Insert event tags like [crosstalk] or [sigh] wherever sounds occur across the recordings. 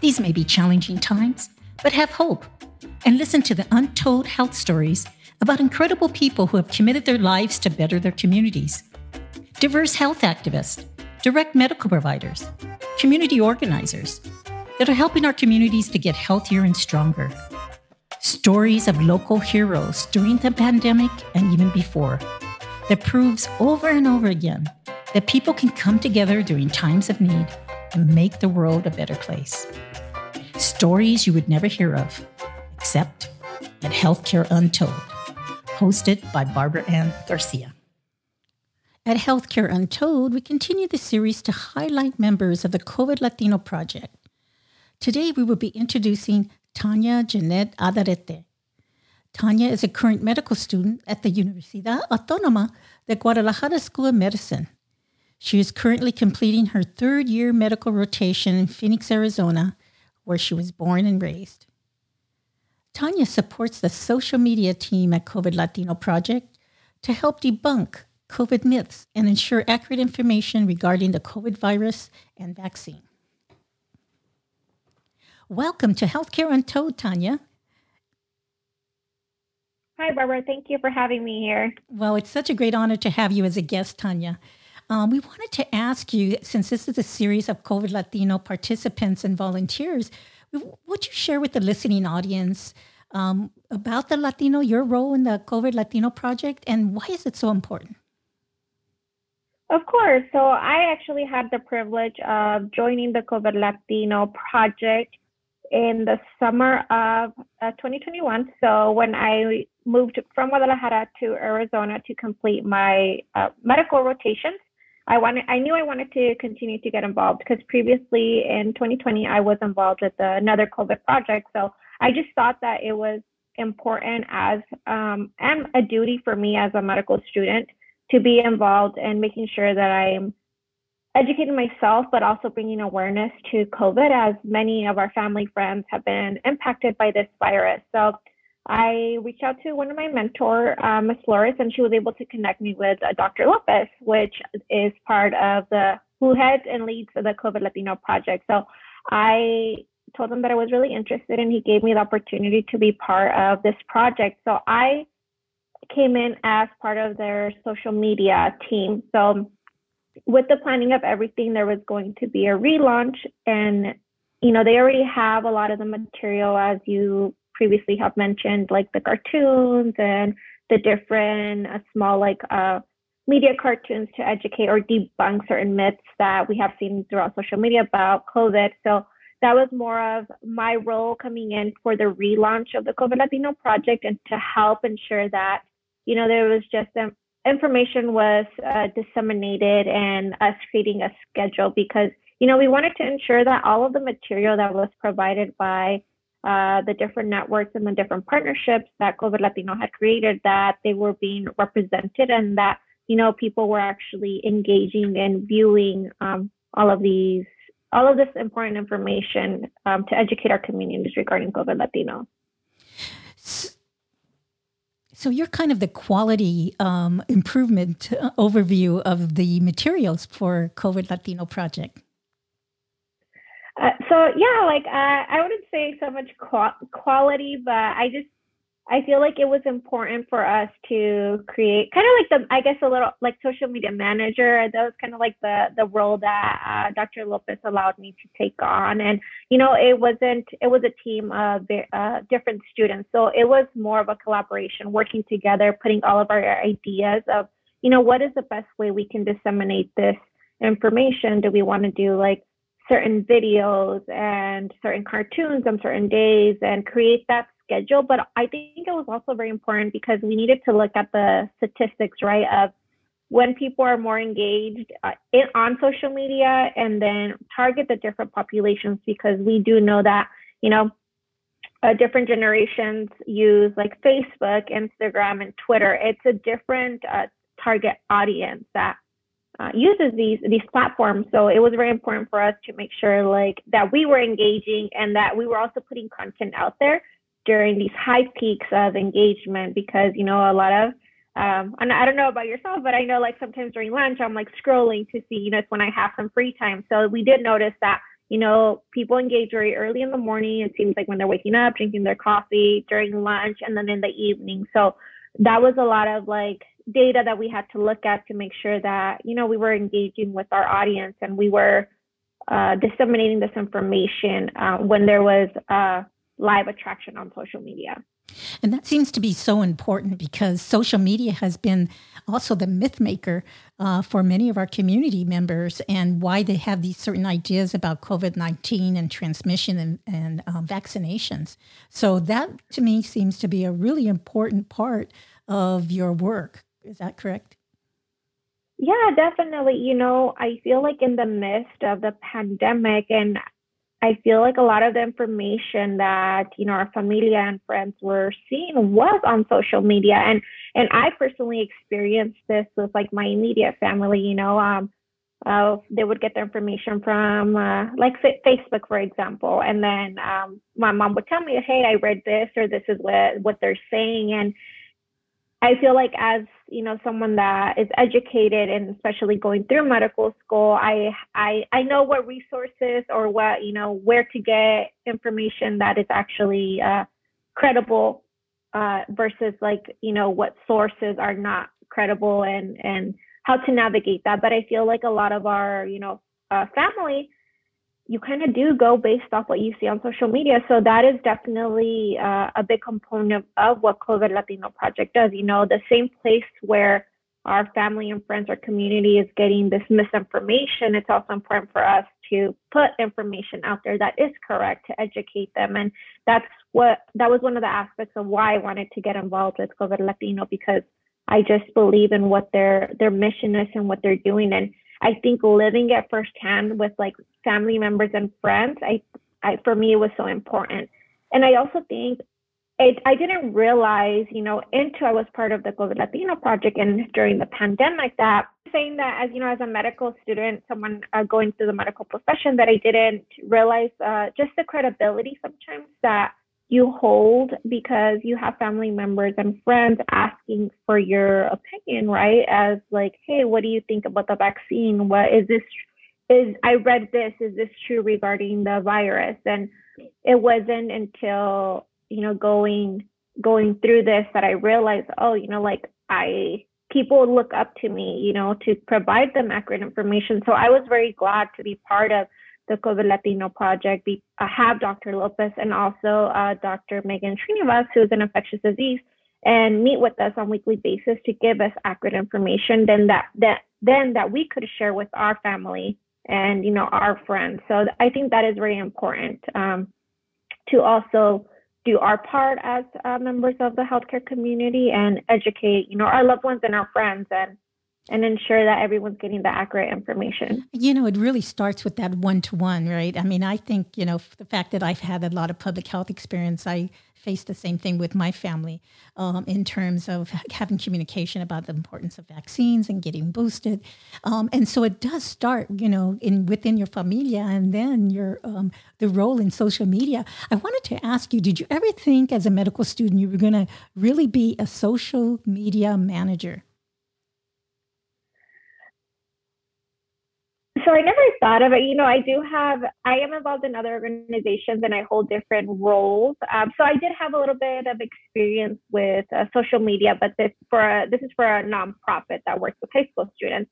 These may be challenging times, but have hope and listen to the untold health stories about incredible people who have committed their lives to better their communities. Diverse health activists, direct medical providers, community organizers that are helping our communities to get healthier and stronger. Stories of local heroes during the pandemic and even before that proves over and over again that people can come together during times of need and make the world a better place. Stories you would never hear of, except at Healthcare Untold, hosted by Barbara Ann Garcia. At Healthcare Untold, we continue the series to highlight members of the COVID Latino Project. Today, we will be introducing Tanya Jeanette Adarete. Tanya is a current medical student at the Universidad Autónoma de Guadalajara School of Medicine. She is currently completing her third year medical rotation in Phoenix, Arizona, where she was born and raised. Tanya supports the social media team at COVID Latino Project to help debunk COVID myths and ensure accurate information regarding the COVID virus and vaccine. Welcome to Healthcare Untold, Tanya. Hi, Barbara. Thank you for having me here. Well, it's such a great honor to have you as a guest, Tanya. Um, we wanted to ask you, since this is a series of COVID Latino participants and volunteers, would you share with the listening audience um, about the Latino, your role in the COVID Latino project, and why is it so important? Of course. So I actually had the privilege of joining the COVID Latino project in the summer of uh, 2021. So when I moved from Guadalajara to Arizona to complete my uh, medical rotations, I wanted, I knew I wanted to continue to get involved because previously in 2020 I was involved with another COVID project. So I just thought that it was important as um, and a duty for me as a medical student to be involved in making sure that I'm educating myself, but also bringing awareness to COVID, as many of our family friends have been impacted by this virus. So I reached out to one of my mentor, uh, Ms. Flores, and she was able to connect me with uh, Dr. Lopez, which is part of the who heads and leads the COVID Latino project. So I told him that I was really interested, and he gave me the opportunity to be part of this project. So I came in as part of their social media team. So with the planning of everything, there was going to be a relaunch, and you know they already have a lot of the material as you previously have mentioned, like the cartoons and the different uh, small like uh, media cartoons to educate or debunk certain myths that we have seen throughout social media about COVID. So that was more of my role coming in for the relaunch of the COVID Latino project and to help ensure that, you know, there was just um, information was uh, disseminated and us creating a schedule because, you know, we wanted to ensure that all of the material that was provided by uh, the different networks and the different partnerships that COVID Latino had created, that they were being represented and that, you know, people were actually engaging and viewing um, all of these, all of this important information um, to educate our communities regarding COVID Latino. So you're kind of the quality um, improvement uh, overview of the materials for COVID Latino Project. So yeah, like uh, I wouldn't say so much qu- quality, but I just I feel like it was important for us to create kind of like the I guess a little like social media manager. That was kind of like the the role that uh, Dr. Lopez allowed me to take on, and you know it wasn't it was a team of uh, different students, so it was more of a collaboration, working together, putting all of our ideas of you know what is the best way we can disseminate this information. Do we want to do like certain videos and certain cartoons on certain days and create that schedule. But I think it was also very important because we needed to look at the statistics, right, of when people are more engaged uh, in, on social media and then target the different populations because we do know that, you know, uh, different generations use like Facebook, Instagram, and Twitter. It's a different uh, target audience that uh, uses these these platforms. So it was very important for us to make sure like that we were engaging and that we were also putting content out there during these high peaks of engagement because you know a lot of um, and I don't know about yourself, but I know like sometimes during lunch I'm like scrolling to see you know it's when I have some free time. So we did notice that you know, people engage very early in the morning. It seems like when they're waking up, drinking their coffee during lunch, and then in the evening. So that was a lot of like data that we had to look at to make sure that you know we were engaging with our audience and we were uh, disseminating this information uh, when there was a live attraction on social media. And that seems to be so important because social media has been also the myth maker uh, for many of our community members and why they have these certain ideas about COVID 19 and transmission and, and um, vaccinations. So, that to me seems to be a really important part of your work. Is that correct? Yeah, definitely. You know, I feel like in the midst of the pandemic and I feel like a lot of the information that you know our familia and friends were seeing was on social media, and and I personally experienced this with like my immediate family. You know, um, uh, they would get their information from uh, like Facebook, for example, and then um, my mom would tell me, "Hey, I read this, or this is what what they're saying," and I feel like as you know someone that is educated and especially going through medical school, I I I know what resources or what you know where to get information that is actually uh, credible uh, versus like you know what sources are not credible and and how to navigate that. But I feel like a lot of our you know uh, family you kind of do go based off what you see on social media. So that is definitely uh, a big component of what COVID Latino Project does. You know, the same place where our family and friends or community is getting this misinformation, it's also important for us to put information out there that is correct to educate them. And that's what that was one of the aspects of why I wanted to get involved with COVID Latino because I just believe in what their their mission is and what they're doing. And I think living it firsthand with like family members and friends, I, I for me it was so important. And I also think it, I didn't realize, you know, until I was part of the COVID Latino project and during the pandemic that saying that as you know, as a medical student, someone uh, going through the medical profession, that I didn't realize uh, just the credibility sometimes that you hold because you have family members and friends asking for your opinion, right? As like, hey, what do you think about the vaccine? What is this? Is I read this? Is this true regarding the virus? And it wasn't until you know going going through this that I realized, oh, you know, like I people look up to me, you know, to provide them accurate information. So I was very glad to be part of the COVID Latino Project, be, uh, have Dr. Lopez and also uh, Dr. Megan Srinivas, who is an infectious disease, and meet with us on weekly basis to give us accurate information. Then that that then that we could share with our family and you know our friends. So I think that is very important um, to also do our part as uh, members of the healthcare community and educate you know our loved ones and our friends and and ensure that everyone's getting the accurate information. You know, it really starts with that one to one, right? I mean, I think, you know, the fact that I've had a lot of public health experience, I face the same thing with my family um, in terms of having communication about the importance of vaccines and getting boosted. Um, and so it does start, you know, in within your familia and then your um, the role in social media. I wanted to ask you, did you ever think as a medical student you were going to really be a social media manager? So I never thought of it. You know, I do have, I am involved in other organizations and I hold different roles. Um, so I did have a little bit of experience with uh, social media, but this for a, this is for a nonprofit that works with high school students.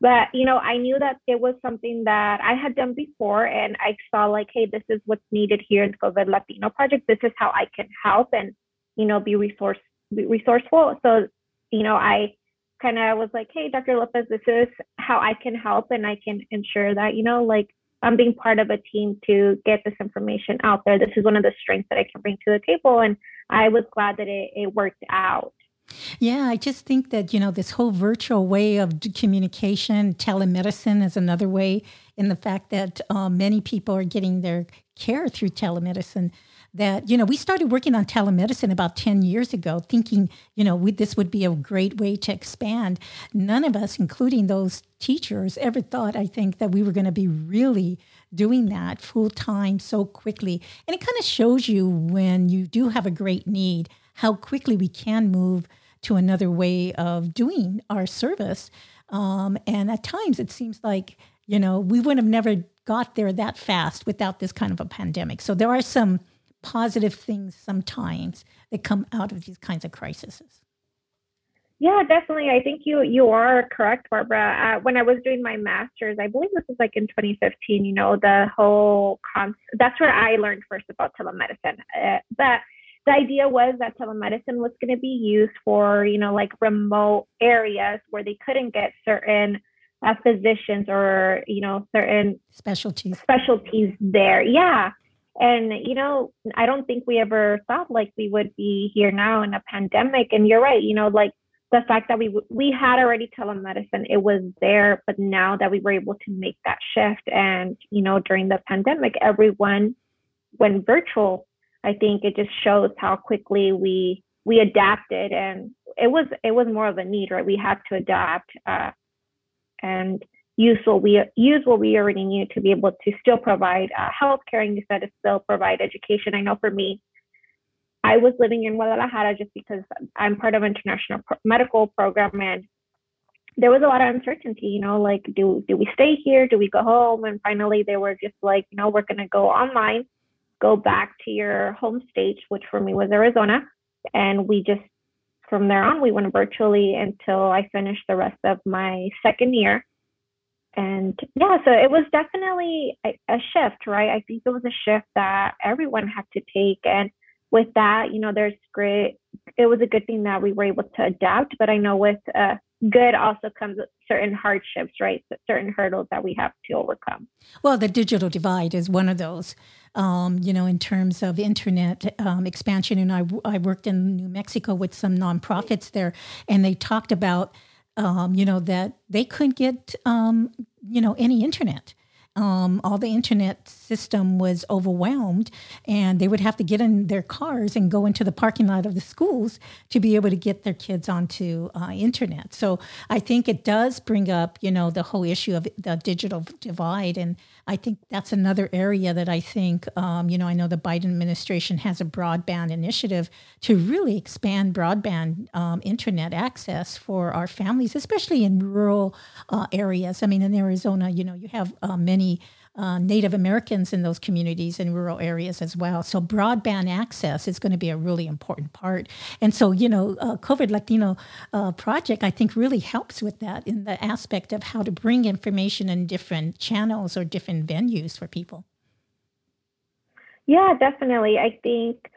But you know, I knew that it was something that I had done before, and I saw like, hey, this is what's needed here in the COVID Latino project. This is how I can help and you know be resource be resourceful. So you know, I kind of was like, hey, Dr. Lopez, this is how I can help and I can ensure that, you know, like I'm being part of a team to get this information out there. This is one of the strengths that I can bring to the table. And I was glad that it, it worked out. Yeah, I just think that, you know, this whole virtual way of communication, telemedicine is another way in the fact that um, many people are getting their care through telemedicine that you know we started working on telemedicine about 10 years ago thinking you know we, this would be a great way to expand. None of us including those teachers ever thought i think that we were going to be really doing that full time so quickly. And it kind of shows you when you do have a great need how quickly we can move to another way of doing our service. Um, and at times it seems like you know we would have never got there that fast without this kind of a pandemic. So there are some positive things sometimes that come out of these kinds of crises. Yeah, definitely. I think you you are correct, Barbara. Uh, when I was doing my master's, I believe this was like in 2015. You know, the whole concept. That's where I learned first about telemedicine. Uh, but the idea was that telemedicine was going to be used for you know like remote areas where they couldn't get certain uh, physicians or you know certain specialties specialties there. Yeah. And you know, I don't think we ever thought like we would be here now in a pandemic. And you're right, you know, like the fact that we we had already telemedicine it was there but now that we were able to make that shift and you know during the pandemic everyone went virtual i think it just shows how quickly we we adapted and it was it was more of a need right we had to adapt uh, and use what we use what we already knew to be able to still provide uh, health care and you said to still provide education i know for me I was living in Guadalajara just because I'm part of international pro- medical program and there was a lot of uncertainty, you know, like do do we stay here? Do we go home? And finally they were just like, you know, we're gonna go online, go back to your home state, which for me was Arizona. And we just from there on we went virtually until I finished the rest of my second year. And yeah, so it was definitely a, a shift, right? I think it was a shift that everyone had to take and with that, you know, there's great. It was a good thing that we were able to adapt, but I know with uh, good also comes certain hardships, right? Certain hurdles that we have to overcome. Well, the digital divide is one of those. Um, you know, in terms of internet um, expansion, and I, I worked in New Mexico with some nonprofits there, and they talked about, um, you know, that they couldn't get, um, you know, any internet um, all the internet system was overwhelmed and they would have to get in their cars and go into the parking lot of the schools to be able to get their kids onto uh, internet. So i think it does bring up you know the whole issue of the digital divide and i think that's another area that i think um, you know i know the biden administration has a broadband initiative to really expand broadband um, internet access for our families especially in rural uh, areas. I mean in arizona you know you have uh, many many uh, Native Americans in those communities in rural areas as well. So broadband access is going to be a really important part. And so, you know, uh, COVID Latino uh, project I think really helps with that in the aspect of how to bring information in different channels or different venues for people. Yeah, definitely. I think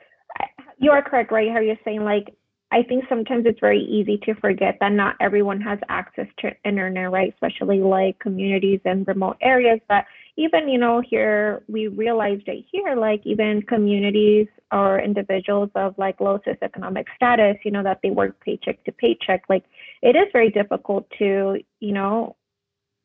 you are correct, right? How you're saying like I think sometimes it's very easy to forget that not everyone has access to internet, right? Especially like communities in remote areas. But even, you know, here we realized it here, like even communities or individuals of like low socioeconomic status, you know, that they work paycheck to paycheck, like it is very difficult to, you know,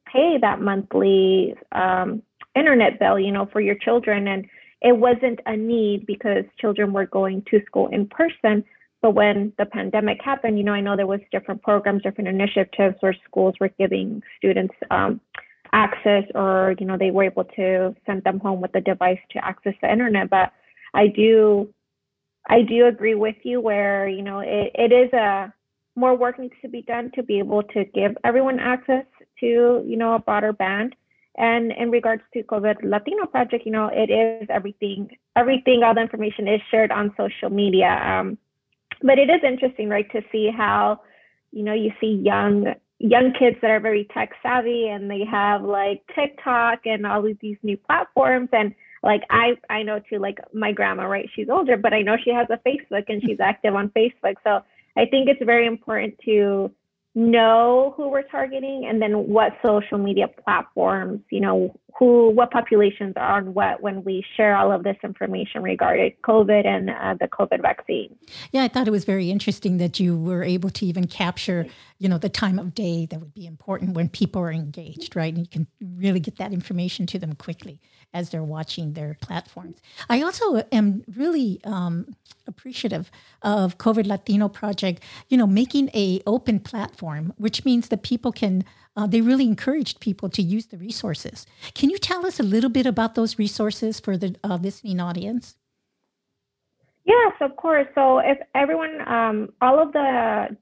pay that monthly um, internet bill, you know, for your children. And it wasn't a need because children were going to school in person but when the pandemic happened, you know, I know there was different programs, different initiatives where schools were giving students um, access, or you know, they were able to send them home with a device to access the internet. But I do, I do agree with you where you know it, it is a more work needs to be done to be able to give everyone access to you know a broader band. And in regards to COVID Latino Project, you know, it is everything, everything, all the information is shared on social media. Um, but it is interesting, right, to see how, you know, you see young young kids that are very tech savvy and they have like TikTok and all of these new platforms. And like I I know too like my grandma right she's older but I know she has a Facebook and she's [laughs] active on Facebook. So I think it's very important to know who we're targeting and then what social media platforms, you know, who, what populations are on what when we share all of this information regarding COVID and uh, the COVID vaccine. Yeah, I thought it was very interesting that you were able to even capture, you know, the time of day that would be important when people are engaged, right? And you can really get that information to them quickly as they're watching their platforms. I also am really um, appreciative of COVID Latino Project, you know, making a open platform, which means that people can. Uh, they really encouraged people to use the resources. Can you tell us a little bit about those resources for the uh, listening audience? Yes, of course. So if everyone, um, all of the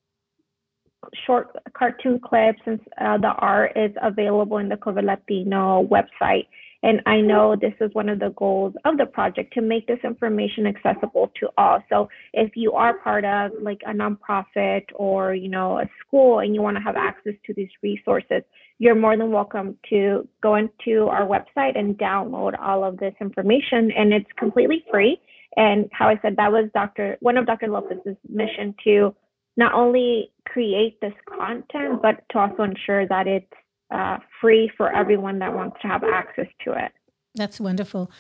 short cartoon clips and uh, the art is available in the COVID Latino website. And I know this is one of the goals of the project to make this information accessible to all. So if you are part of like a nonprofit or, you know, a school and you want to have access to these resources, you're more than welcome to go into our website and download all of this information and it's completely free. And how I said that was Dr. one of Dr. Lopez's mission to not only create this content, but to also ensure that it's uh, free for everyone that wants to have access to it. That's wonderful.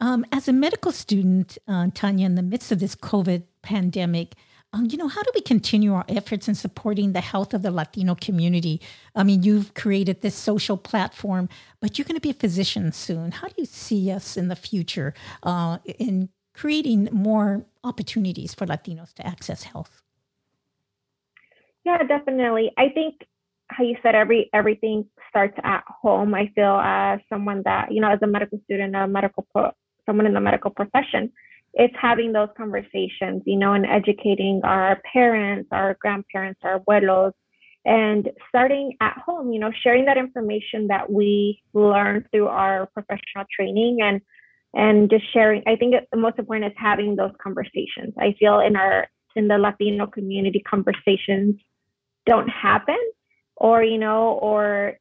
Um, as a medical student, uh, Tanya, in the midst of this COVID pandemic, um, you know, how do we continue our efforts in supporting the health of the Latino community? I mean, you've created this social platform, but you're going to be a physician soon. How do you see us in the future uh, in creating more opportunities for Latinos to access health? Yeah, definitely. I think how you said every everything starts at home. I feel as someone that you know, as a medical student, a medical pro, someone in the medical profession, it's having those conversations, you know, and educating our parents, our grandparents, our abuelos, and starting at home, you know, sharing that information that we learn through our professional training and and just sharing. I think the most important is having those conversations. I feel in our in the Latino community, conversations don't happen or you know or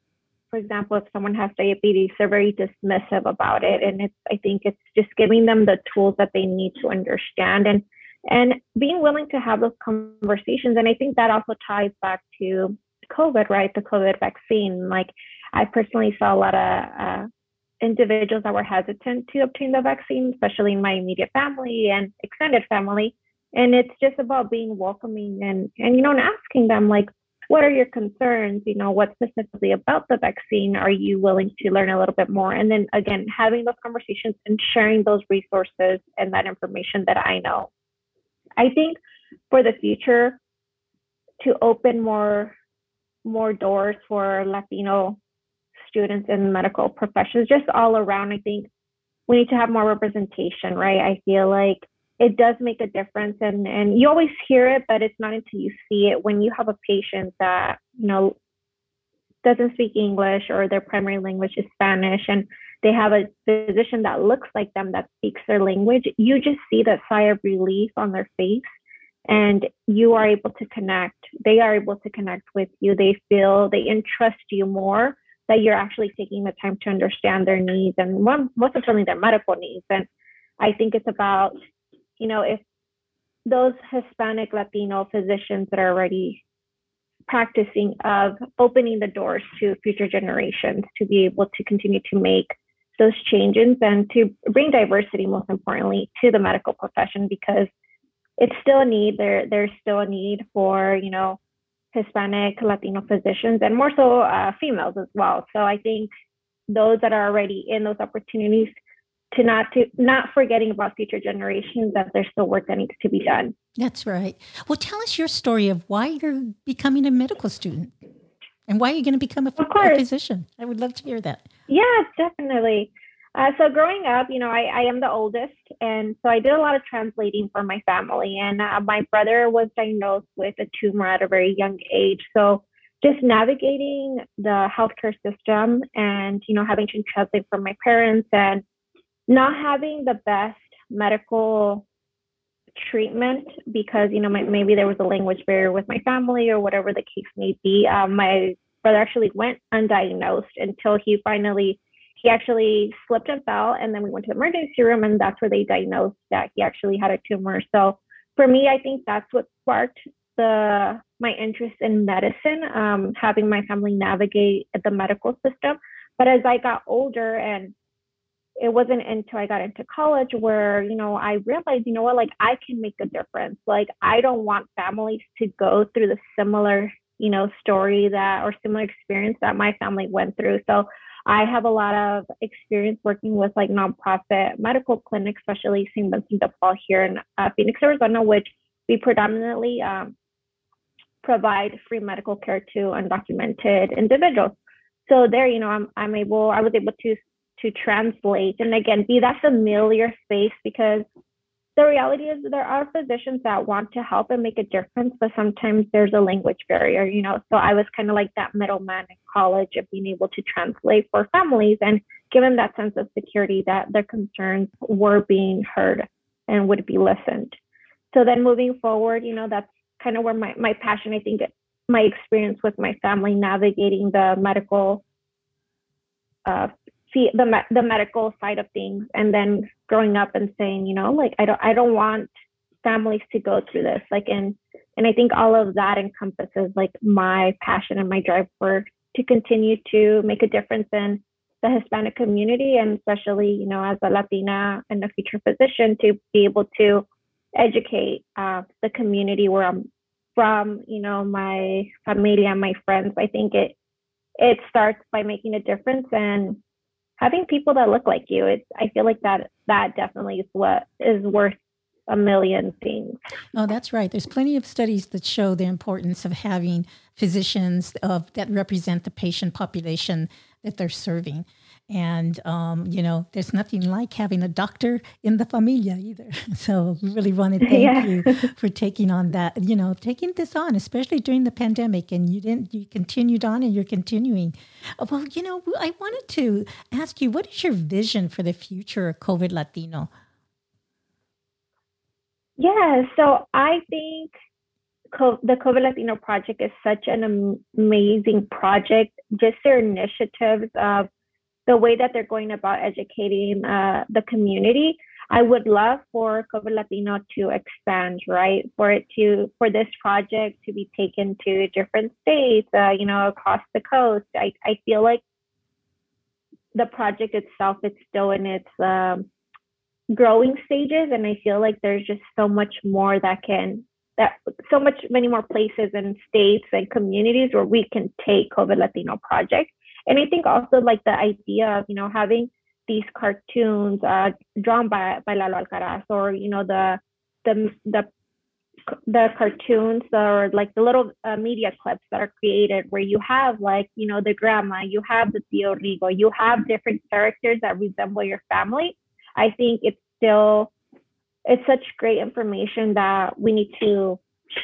for example if someone has diabetes they're very dismissive about it. And it's i think it's just giving them the tools that they need to understand and and being willing to have those conversations. And i think that also ties back to covid right? The covid vaccine. Like i personally saw a lot of uh, individuals that were hesitant to obtain the vaccine especially in my immediate family and extended family and it's just about being welcoming and and you know and asking them like what are your concerns? You know, what specifically about the vaccine are you willing to learn a little bit more? And then again, having those conversations and sharing those resources and that information that I know. I think for the future, to open more more doors for Latino students in medical professions, just all around, I think we need to have more representation, right? I feel like it does make a difference and and you always hear it but it's not until you see it when you have a patient that you know doesn't speak english or their primary language is spanish and they have a physician that looks like them that speaks their language you just see that sigh of relief on their face and you are able to connect they are able to connect with you. They feel they entrust you more that you're actually taking the time to understand their needs and most importantly their medical needs and i think it's about you know, if those Hispanic Latino physicians that are already practicing of opening the doors to future generations to be able to continue to make those changes and to bring diversity most importantly to the medical profession because it's still a need there there's still a need for you know hispanic latino physicians and more so uh, females as well. So i think those that are already in those opportunities to not to not forgetting about future generations that there's still work that needs to be done. That's right. Well, tell us your story of why you're becoming a medical student and why you're going to become a, a physician. I would love to hear that. Yes, definitely. Uh, so growing up, you know, I, I am the oldest, and so I did a lot of translating for my family. And uh, my brother was diagnosed with a tumor at a very young age. So just navigating the healthcare system and you know having to translate for my parents and not having the best medical treatment because you know my, maybe there was a language barrier with my family or whatever the case may be. Um, my brother actually went undiagnosed until he finally he actually slipped and fell and then we went to the emergency room and that's where they diagnosed that he actually had a tumor. So for me i think that's what sparked the my interest in medicine um, having my family navigate the medical system. But as i got older and it wasn't until I got into college where, you know, I realized, you know what, like I can make a difference. Like I don't want families to go through the similar, you know, story that or similar experience that my family went through. So I have a lot of experience working with like nonprofit medical clinics, especially St. Vincent de Paul here in uh, Phoenix, Arizona, which we predominantly um, provide free medical care to undocumented individuals. So there, you know, I'm I'm able, I was able to to translate and again be that familiar space because the reality is there are physicians that want to help and make a difference, but sometimes there's a language barrier, you know. So I was kind of like that middleman in college of being able to translate for families and give them that sense of security that their concerns were being heard and would be listened. So then moving forward, you know, that's kind of where my, my passion, I think my experience with my family navigating the medical uh, see the the medical side of things and then growing up and saying you know like i don't i don't want families to go through this like and and i think all of that encompasses like my passion and my drive for to continue to make a difference in the hispanic community and especially you know as a latina and a future physician to be able to educate uh, the community where i'm from you know my family and my friends. I think it it starts by making a difference and having people that look like you it's i feel like that that definitely is what is worth a million things. Oh that's right. There's plenty of studies that show the importance of having physicians of that represent the patient population that they're serving and, um, you know, there's nothing like having a doctor in the familia either. [laughs] So we really want to thank yeah. you for taking on that, you know, taking this on, especially during the pandemic. And you didn't, you continued on and you're continuing. Well, you know, I wanted to ask you, what is your vision for the future of COVID Latino? Yeah, so I think the COVID Latino project is such an amazing project. Just their initiatives of the way that they're going about educating uh, the community. I would love for COVID Latino to expand, right? For it to, for this project to be taken to different states, uh, you know, across the coast. I, I feel like the project itself, it's still in its um, growing stages. And I feel like there's just so much more that can, that so much, many more places and states and communities where we can take COVID Latino project and I think also like the idea of, you know, having these cartoons uh, drawn by, by Lalo Alcaraz or, you know, the, the, the, the cartoons or like the little uh, media clips that are created where you have like, you know, the grandma, you have the Tio Rigo, you have different characters that resemble your family. I think it's still, it's such great information that we need to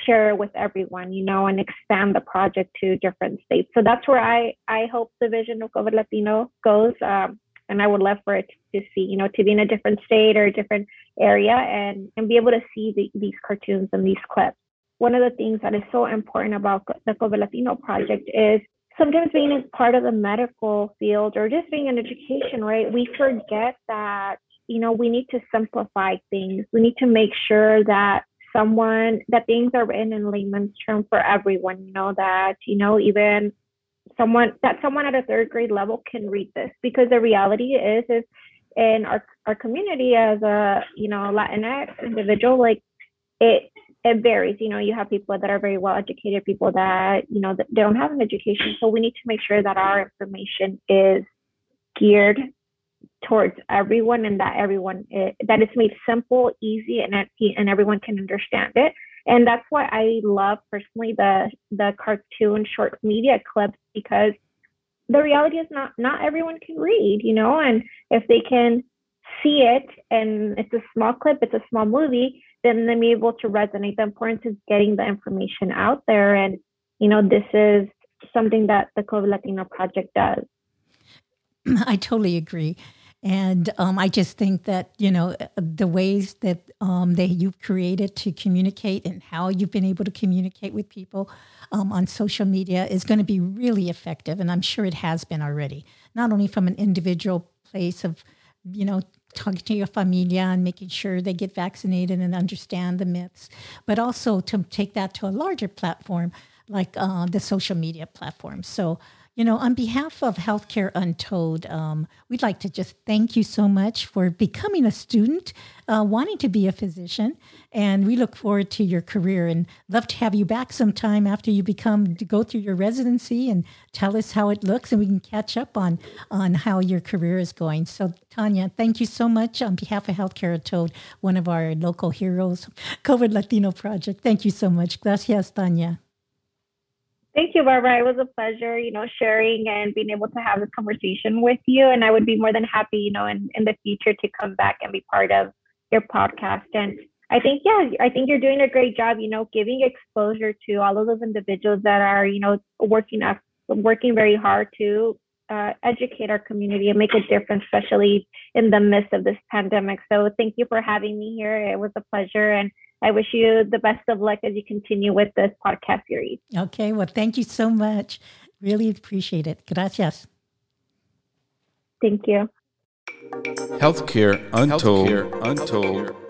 share with everyone, you know, and expand the project to different states. So that's where I, I hope the vision of COVID Latino goes. Um, and I would love for it to see, you know, to be in a different state or a different area and, and be able to see the, these cartoons and these clips. One of the things that is so important about the COVID Latino project is sometimes being as part of the medical field or just being in education, right? We forget that, you know, we need to simplify things. We need to make sure that someone that things are written in layman's terms for everyone you know that you know even someone that someone at a third grade level can read this. Because the reality is is in our our community as a you know latinx individual like it it varies. You know you have people that are very well educated people that you know that don't have an education. So we need to make sure that our information is geared towards everyone and that everyone it, that it's made simple easy and and everyone can understand it. And that's why i love personally the the cartoon short media clips because the reality is not not everyone can read you know and if they can see it and it's a small clip it's a small movie then they'll be able to resonate. The importance is getting the information out there. And you know this is something that the covid latino project does [clears throat] i totally agree and um, I just think that you know the ways that um, that you've created to communicate and how you've been able to communicate with people um, on social media is going to be really effective, and I'm sure it has been already. Not only from an individual place of you know talking to your familia and making sure they get vaccinated and understand the myths, but also to take that to a larger platform like uh, the social media platform. So you know, on behalf of Healthcare Untold, um, we'd like to just thank you so much for becoming a student, uh, wanting to be a physician, and we look forward to your career and love to have you back sometime after you become to go through your residency and tell us how it looks, and we can catch up on on how your career is going. So, Tanya, thank you so much on behalf of Healthcare Untold, one of our local heroes, COVID Latino Project. Thank you so much. Gracias, Tanya. Thank you, Barbara. It was a pleasure, you know, sharing and being able to have this conversation with you. And I would be more than happy, you know, in, in the future to come back and be part of your podcast. And I think, yeah, I think you're doing a great job, you know, giving exposure to all of those individuals that are, you know, working up, working very hard to uh, educate our community and make a difference, especially in the midst of this pandemic. So thank you for having me here. It was a pleasure. And I wish you the best of luck as you continue with this podcast series. Okay. Well, thank you so much. Really appreciate it. Gracias. Thank you. Healthcare Untold. Healthcare Untold